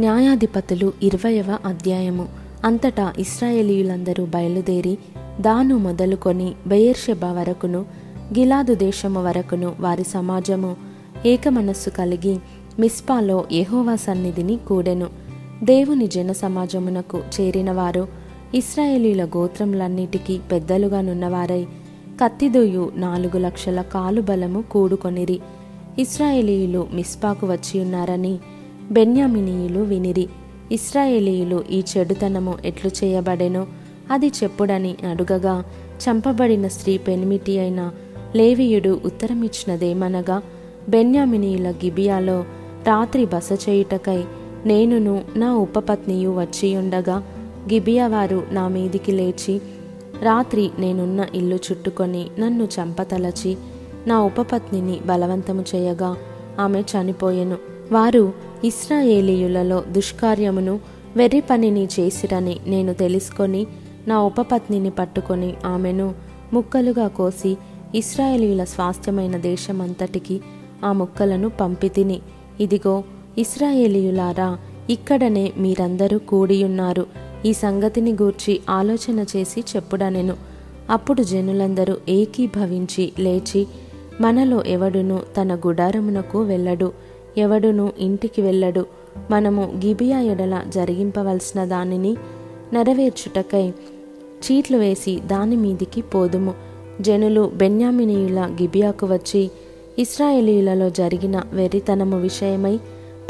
న్యాయాధిపతులు ఇరవయవ అధ్యాయము. అంతటా ఇస్రాయేలీయులందరూ బయలుదేరి దాను మొదలుకొని బెయర్షెబ వరకును గిలాదు దేశము వరకును వారి సమాజము ఏకమనస్సు కలిగి మిస్పాలో యహోవా సన్నిధిని కూడెను. దేవుని జన సమాజమునకు చేరినవారు ఇస్రాయేలీల గోత్రములన్నిటికీ పెద్దలుగానున్నవారై కత్తిదొయ్యు నాలుగు లక్షల కాలుబలము కూడుకొనిరి. ఇస్రాయేలీయులు మిస్పాకు వచ్చి ఉన్నారని బెన్యామినీయులు వినిరి ఇస్రాయేలీయులు ఈ చెడుతనము ఎట్లు చేయబడెనో? అది చెప్పుడని అడుగగా చంపబడిన స్త్రీ పెనిమిటి అయిన లేవియుడు ఉత్తరమిచ్చినదేమనగా బెన్యామినీయుల గిబియాలో రాత్రి బస చేయుటకై నేనును నా ఉపపత్నియు వచ్చియుండగా గిబియా వారు నా మీదికి లేచి రాత్రి నేనున్న ఇల్లు చుట్టుకొని నన్ను చంపతలచి నా ఉపపత్నిని బలవంతము చేయగా ఆమె చనిపోయెను. వారు ఇస్రాయేలీయులలో దుష్కార్యమును వెర్రి పనిని చేసిరని నేను తెలుసుకొని నా ఉపపత్నిని పట్టుకొని ఆమెను ముక్కలుగా కోసి ఇస్రాయేలీయుల స్వాస్థ్యమైన దేశమంతటికి ఆ ముక్కలను పంపితిని. ఇదిగో ఇస్రాయేలీయులారా ఇక్కడనే మీరందరూ కూడియున్నారు. ఈ సంగతిని గూర్చి ఆలోచన చేసి చెప్పుడనెను. అప్పుడు జనులందరూ ఏకీభవించి లేచి మనలో ఎవడును తన గుడారమునకు వెళ్ళడు. ఎవడును ఇంటికి వెళ్ళడు. మనము గిబియా ఎడల జరిగింపవలసిన దానిని నెరవేర్చుటకై చీట్లు వేసి దాని మీదికి పోదుము. జనులు బెన్యామినీయుల గిబియాకు వచ్చి ఇస్రాయేలీయులలో జరిగిన వెర్రితనము విషయమై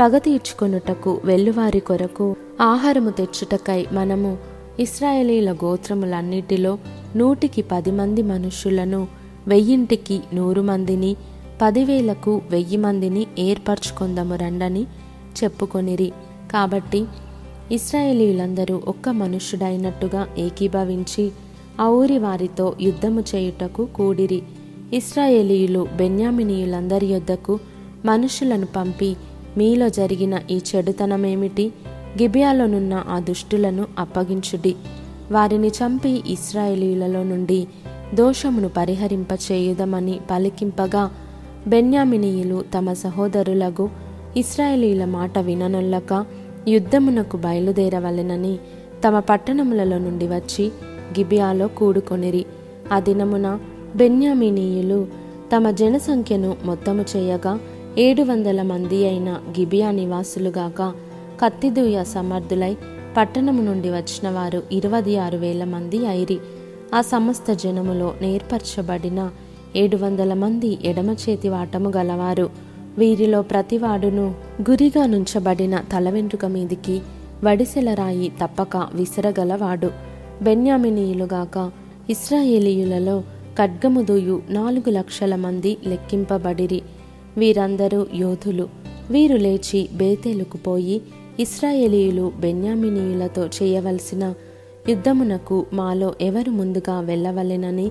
పగ తీర్చుకొనుటకు వెల్లువారి కొరకు ఆహారము తెచ్చుటకై మనము ఇస్రాయేలీల గోత్రములన్నిటిలో నూటికి పది మంది మనుష్యులను వెయ్యింటికి నూరు మందిని పదివేలకు వెయ్యి మందిని ఏర్పరచుకొందము రండని చెప్పుకొనిరి. కాబట్టి ఇస్రాయేలీయులందరూ ఒక్క మనుష్యుడైనట్టుగా ఏకీభవించి ఆ ఊరి వారితో యుద్ధము చేయుటకు కూడిరి. ఇస్రాయేలీయులు బెన్యామినీయులందరి యొద్దకు మనుషులను పంపి మీలో జరిగిన ఈ చెడుతనమేమిటి? గిబియాలోనున్న ఆ దుష్టులను అప్పగించుడి. వారిని చంపి ఇస్రాయేలీయులలో నుండి దోషమును పరిహరింప చేయుదమని పలికింపగా బెన్యామినీయులు తమ సహోదరులకు ఇస్రాయేలీల మాట విననొల్లక యుద్ధమునకు బయలుదేరవలెనని తమ పట్టణములలో నుండి వచ్చి గిబియాలో కూడుకొనిరి. ఆ దినమున బెన్యామినీయులు తమ జనసంఖ్యను మొత్తము చేయగా ఏడు వందల మంది అయిన గిబియా నివాసులుగాక కత్తిదూయ సమర్థులై పట్టణము నుండి వచ్చిన వారు ఇరవై ఆరు వేల మంది అయిరి. ఆ సమస్త జనములో నేర్పరచబడిన ఏడు వందల మంది ఎడమ చేతి వాటము గలవారు. వీరిలో ప్రతివాడును గురిగా నుంచబడిన తల వెంట్రుక మీదికి వడిసెల రాయి తప్పక విసరగలవాడు. బెన్యామినీయులుగాక ఇస్రాయేలీయులలో ఖడ్గముదుయు నాలుగు లక్షల మంది లెక్కింపబడిరి. వీరందరూ యోధులు. వీరు లేచి బేతేలుకు పోయి ఇస్రాయేలీయులు బెన్యామినీయులతో చేయవలసిన యుద్ధమునకు మాలో ఎవరు ముందుగా వెళ్ళవలెనని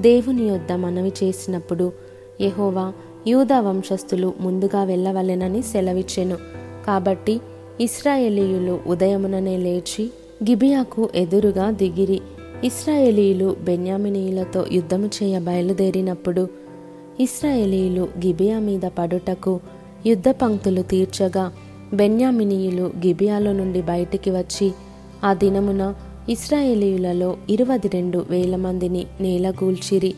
దేవుని యొద్ద మనవి చేసినప్పుడు యహోవా యూదా వంశస్థులు ముందుగా వెళ్ళవలెనని సెలవిచ్చెను. కాబట్టి ఇస్రాయేలీయులు ఉదయముననే లేచి గిబియాకు ఎదురుగా దిగిరి. ఇస్రాయేలీయులు బెన్యామినీయులతో యుద్ధము చేయ బయలుదేరినప్పుడు ఇస్రాయేలీయులు గిబియా మీద పడుటకు యుద్ధ పంక్తులు తీర్చగా బెన్యామినీయులు గిబియాలో నుండి బయటికి వచ్చి ఆ దినమున ఇస్రాయేలీయులలో ఇరవై రెండు వేల మందిని నేలగూల్చిరి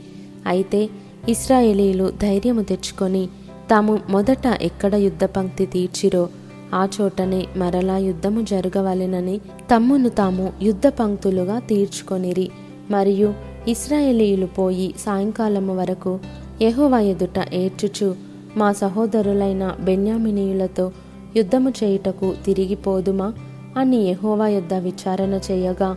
అయితే ఇస్రాయేలీలు ధైర్యము తెచ్చుకొని తాము మొదట ఎక్కడ యుద్ధ పంక్తి తీర్చిరో ఆ చోటనే మరలా యుద్ధము జరగవలెనని తమ్మును తాము యుద్ధ పంక్తులుగా తీర్చుకొనిరి. మరియు ఇస్రాయేలీయులు పోయి సాయంకాలము వరకు యహోవా ఎదుట ఏడ్చుచు మా సహోదరులైన బెన్యామినీయులతో యుద్ధము చేయుటకు తిరిగిపోదుమా అని యహోవా యొద్ద విచారణ చేయగా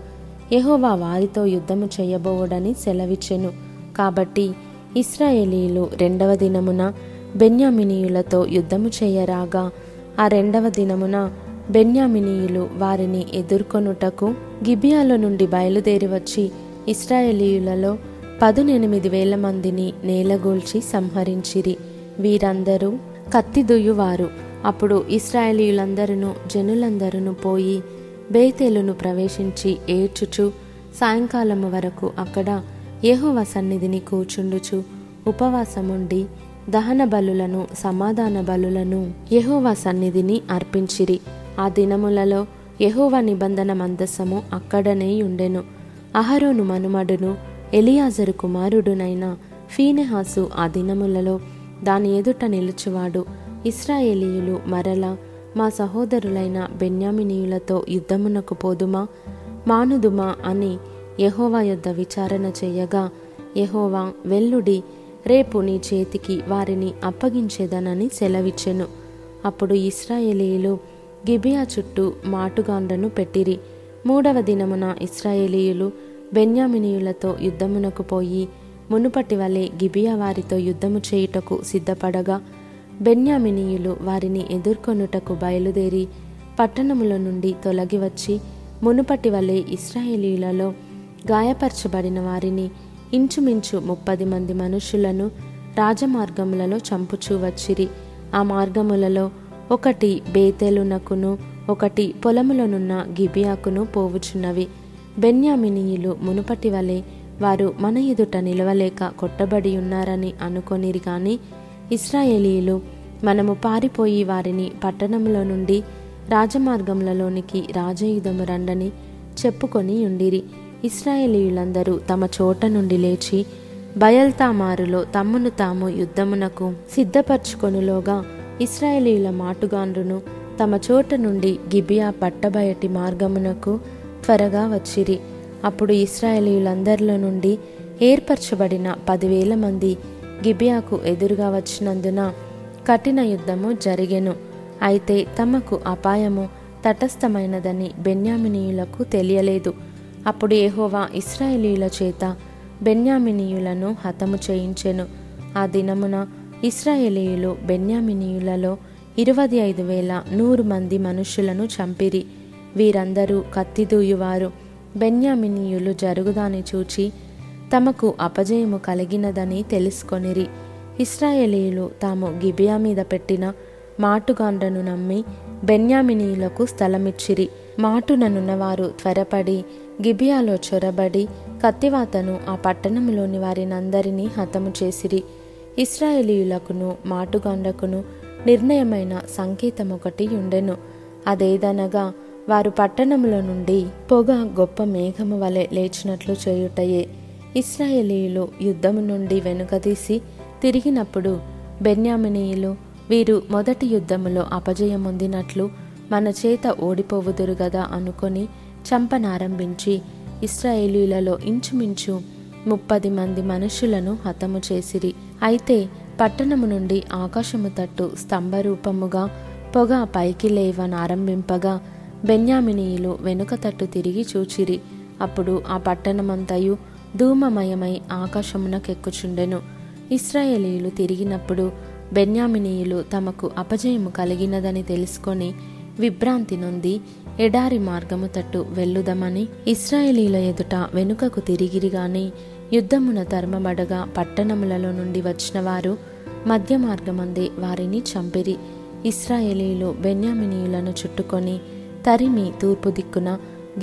యహోవా వారితో యుద్ధము చేయబోవడని సెలవిచ్చెను. కాబట్టి ఇస్రాయేలీలు రెండవ దినమున బెన్యామినీయులతో యుద్ధము చేయరాగా ఆ రెండవ దినమున బెన్యామినీయులు వారిని ఎదుర్కొనుటకు గిబియాలో నుండి బయలుదేరి వచ్చి ఇస్రాయేలీయులలో పదునెనిమిది వేల మందిని నేలగూల్చి సంహరించిరి. వీరందరూ కత్తిదుయ్యువారు. అప్పుడు ఇస్రాయేలీయులందరూ జనులందరూ పోయి బేతేలును ప్రవేశించి ఏడ్చుచు సాయంకాలము వరకు అక్కడ యహువ సన్నిధిని కూర్చుండుచు ఉపవాసముండి దహన బలులను సమాధాన బలులను యెహోవా సన్నిధిని అర్పించిరి. ఆ దినములలో యహోవ నిబంధన మందసము అక్కడనే ఉండెను. అహరోను మనుమడును ఎలియాజరు కుమారుడునైన ఫీనెహాసు ఆ దినములలో దాని ఎదుట నిలుచువాడు. ఇస్రాయేలీయులు మరల మా సహోదరులైన బెన్యామినీయులతో యుద్ధమునకు పోదుమా? మానుదుమా? అని యహోవా యొద్ద విచారణ చేయగా యహోవా వెల్లుడి రేపు నీ చేతికి వారిని అప్పగించేదనని సెలవిచ్చెను. అప్పుడు ఇస్రాయేలీయులు గిబియా చుట్టూ మాటుగాండ్లను పెట్టిరి. మూడవ దినమున ఇస్రాయేలీయులు బెన్యామినీయులతో యుద్ధమునకు పోయి మునుపటి వలె గిబియా వారితో యుద్ధము చేయుటకు సిద్ధపడగా బెన్యామినీయులు వారిని ఎదుర్కొనుటకు బయలుదేరి పట్టణముల నుండి తొలగి వచ్చి మునుపటి వలె ఇస్రాయేలీలలో గాయపరచబడిన వారిని ఇంచుమించు ముప్పది మంది మనుషులను రాజమార్గములలో చంపుచూ వచ్చిరి. ఆ మార్గములలో ఒకటి బేతెలునకును ఒకటి పొలములనున్న గిబియాకును పోవుచున్నవి. బెన్యామినీయులు మునుపటి వలె వారు మన ఎదుట నిలవలేక కొట్టబడి ఉన్నారని అనుకొనిరి గాని ఇస్రాయేలీలు మనము పారిపోయి వారిని పట్టణంలో నుండి రాజమార్గములలోనికి రాజయుధము రండని చెప్పుకొని ఉండిరి. ఇస్రాయేలీయులందరూ తమ చోట నుండి లేచి బయల్తామారులో తమ్మును తాము యుద్ధమునకు సిద్ధపరచుకొనులోగా ఇస్రాయేలీయుల మాటుగాండ్రును తమ చోట నుండి గిబియా పట్టబయటి మార్గమునకు త్వరగా వచ్చిరి. అప్పుడు ఇస్రాయేలీయులందరిలో నుండి ఏర్పరచబడిన పదివేల మంది గిబియాకు ఎదురుగా వచ్చినందున కఠిన యుద్ధము జరిగెను. అయితే తమకు అపాయము తటస్థమైనదని బెన్యామినీయులకు తెలియలేదు. అప్పుడు ఏహోవా ఇస్రాయేలీయుల చేత బెన్యామినీయులను హతము చేయించెను. ఆ దినమున ఇస్రాయేలీయులు బెన్యామినీయులలో ఇరవై ఐదు వేల నూరు మంది మనుషులను చంపిరి. వీరందరూ కత్తిదూయువారు బెన్యామినీయులు జరుగుదాని చూచి తమకు అపజయము కలిగినదని తెలుసుకొనిరి. ఇస్రాయేలీయులు తాము గిబియా మీద పెట్టిన మాటుగాండ్రను నమ్మి బెన్యామినీయులకు స్థలమిచ్చిరి. మాటుననున్నవారు త్వరపడి గిబియాలో చొరబడి కత్తివాతను ఆ పట్టణంలోని వారినందరినీ హతము చేసిరి. ఇస్రాయేలీయులకును మాటుగాండకును నిర్ణయమైన సంకేతం ఒకటి ఉండెను. అదేదనగా వారు పట్టణంలో నుండి పొగ గొప్ప మేఘము వలె లేచినట్లు చేయుటయే. ఇస్రాయేలీయులు యుద్ధము నుండి వెనుకదీసి తిరిగినప్పుడు బెన్యామినీయులు వీరు మొదటి యుద్ధములో అపజయమొందినట్లు మన చేత ఓడిపోవుదురు గదా అనుకొని చంపనారంభించి ఇస్రాయేలీలలో ఇంచుమించు ముప్పది మంది మనుషులను హతము చేసిరి. అయితే పట్టణము నుండి ఆకాశము తట్టు స్తంభరూపముగా పొగ పైకి లేవనారంభింపగా బెన్యామినీయులు వెనుక తట్టు తిరిగి చూచిరి. అప్పుడు ఆ పట్టణమంతయు ధూమమయమై ఆకాశమునకెక్కుచుండెను. ఇస్రాయేలీలు తిరిగినప్పుడు బెన్యామినీయులు తమకు అపజయము కలిగినదని తెలుసుకొని విభ్రాంతి నొంది ఎడారి మార్గము తట్టు వెళ్ళుదమని ఇస్రాయేలీల ఎదుట వెనుకకు తిరిగిరిగాని యుద్ధమున ధర్మబడగా పట్టణములలో నుండి వచ్చిన వారు మధ్య మార్గమందే వారిని చంపిరి. ఇస్రాయేలీలు బెన్యామినీయులను చుట్టుకొని తరిమి తూర్పు దిక్కున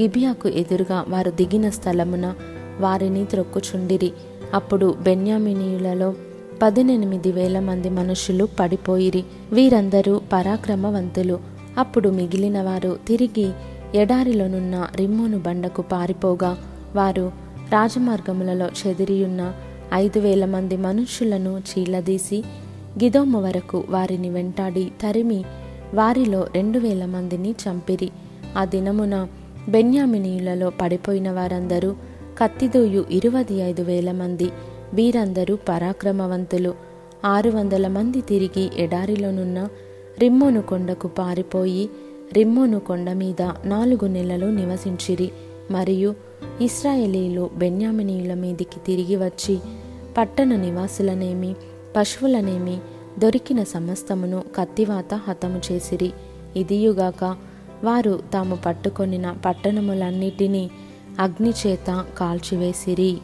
గిబియాకు ఎదురుగా వారు దిగిన స్థలమున వారిని త్రొక్కుచుండిరి. అప్పుడు బెన్యామినీయులలో పదినెనిమిది వేల మంది మనుషులు పడిపోయిరి. వీరందరూ పరాక్రమవంతులు. అప్పుడు మిగిలిన వారు తిరిగి ఎడారిలోనున్న రిమ్మోను బండకు పారిపోగా వారు రాజమార్గములలో చెదిరియున్న ఐదు వేల మంది మనుషులను చీలదీసి గిదోము వరకు వారిని వెంటాడి తరిమి వారిలో రెండు వేల మందిని చంపిరి. ఆ దినమున బెన్యామినీయులలో పడిపోయిన వారందరూ కత్తిదూయు ఇరవై ఐదు వేల మంది. వీరందరూ పరాక్రమవంతులు. ఆరు వందల మంది తిరిగి ఎడారిలోనున్న రిమ్మోను కొండకు పారిపోయి రిమ్మోను కొండ మీద నాలుగు నెలలు నివసించిరి. మరియు ఇస్రాయేలీలు బెన్యామినీల మీదికి తిరిగి వచ్చి పట్టణ నివాసులనేమి పశువులనేమి దొరికిన సమస్తమును కత్తివాత హతము చేసిరి. ఇదియుగాక వారు తాము పట్టుకొనిన పట్టణములన్నిటినీ అగ్నిచేత కాల్చివేసిరి.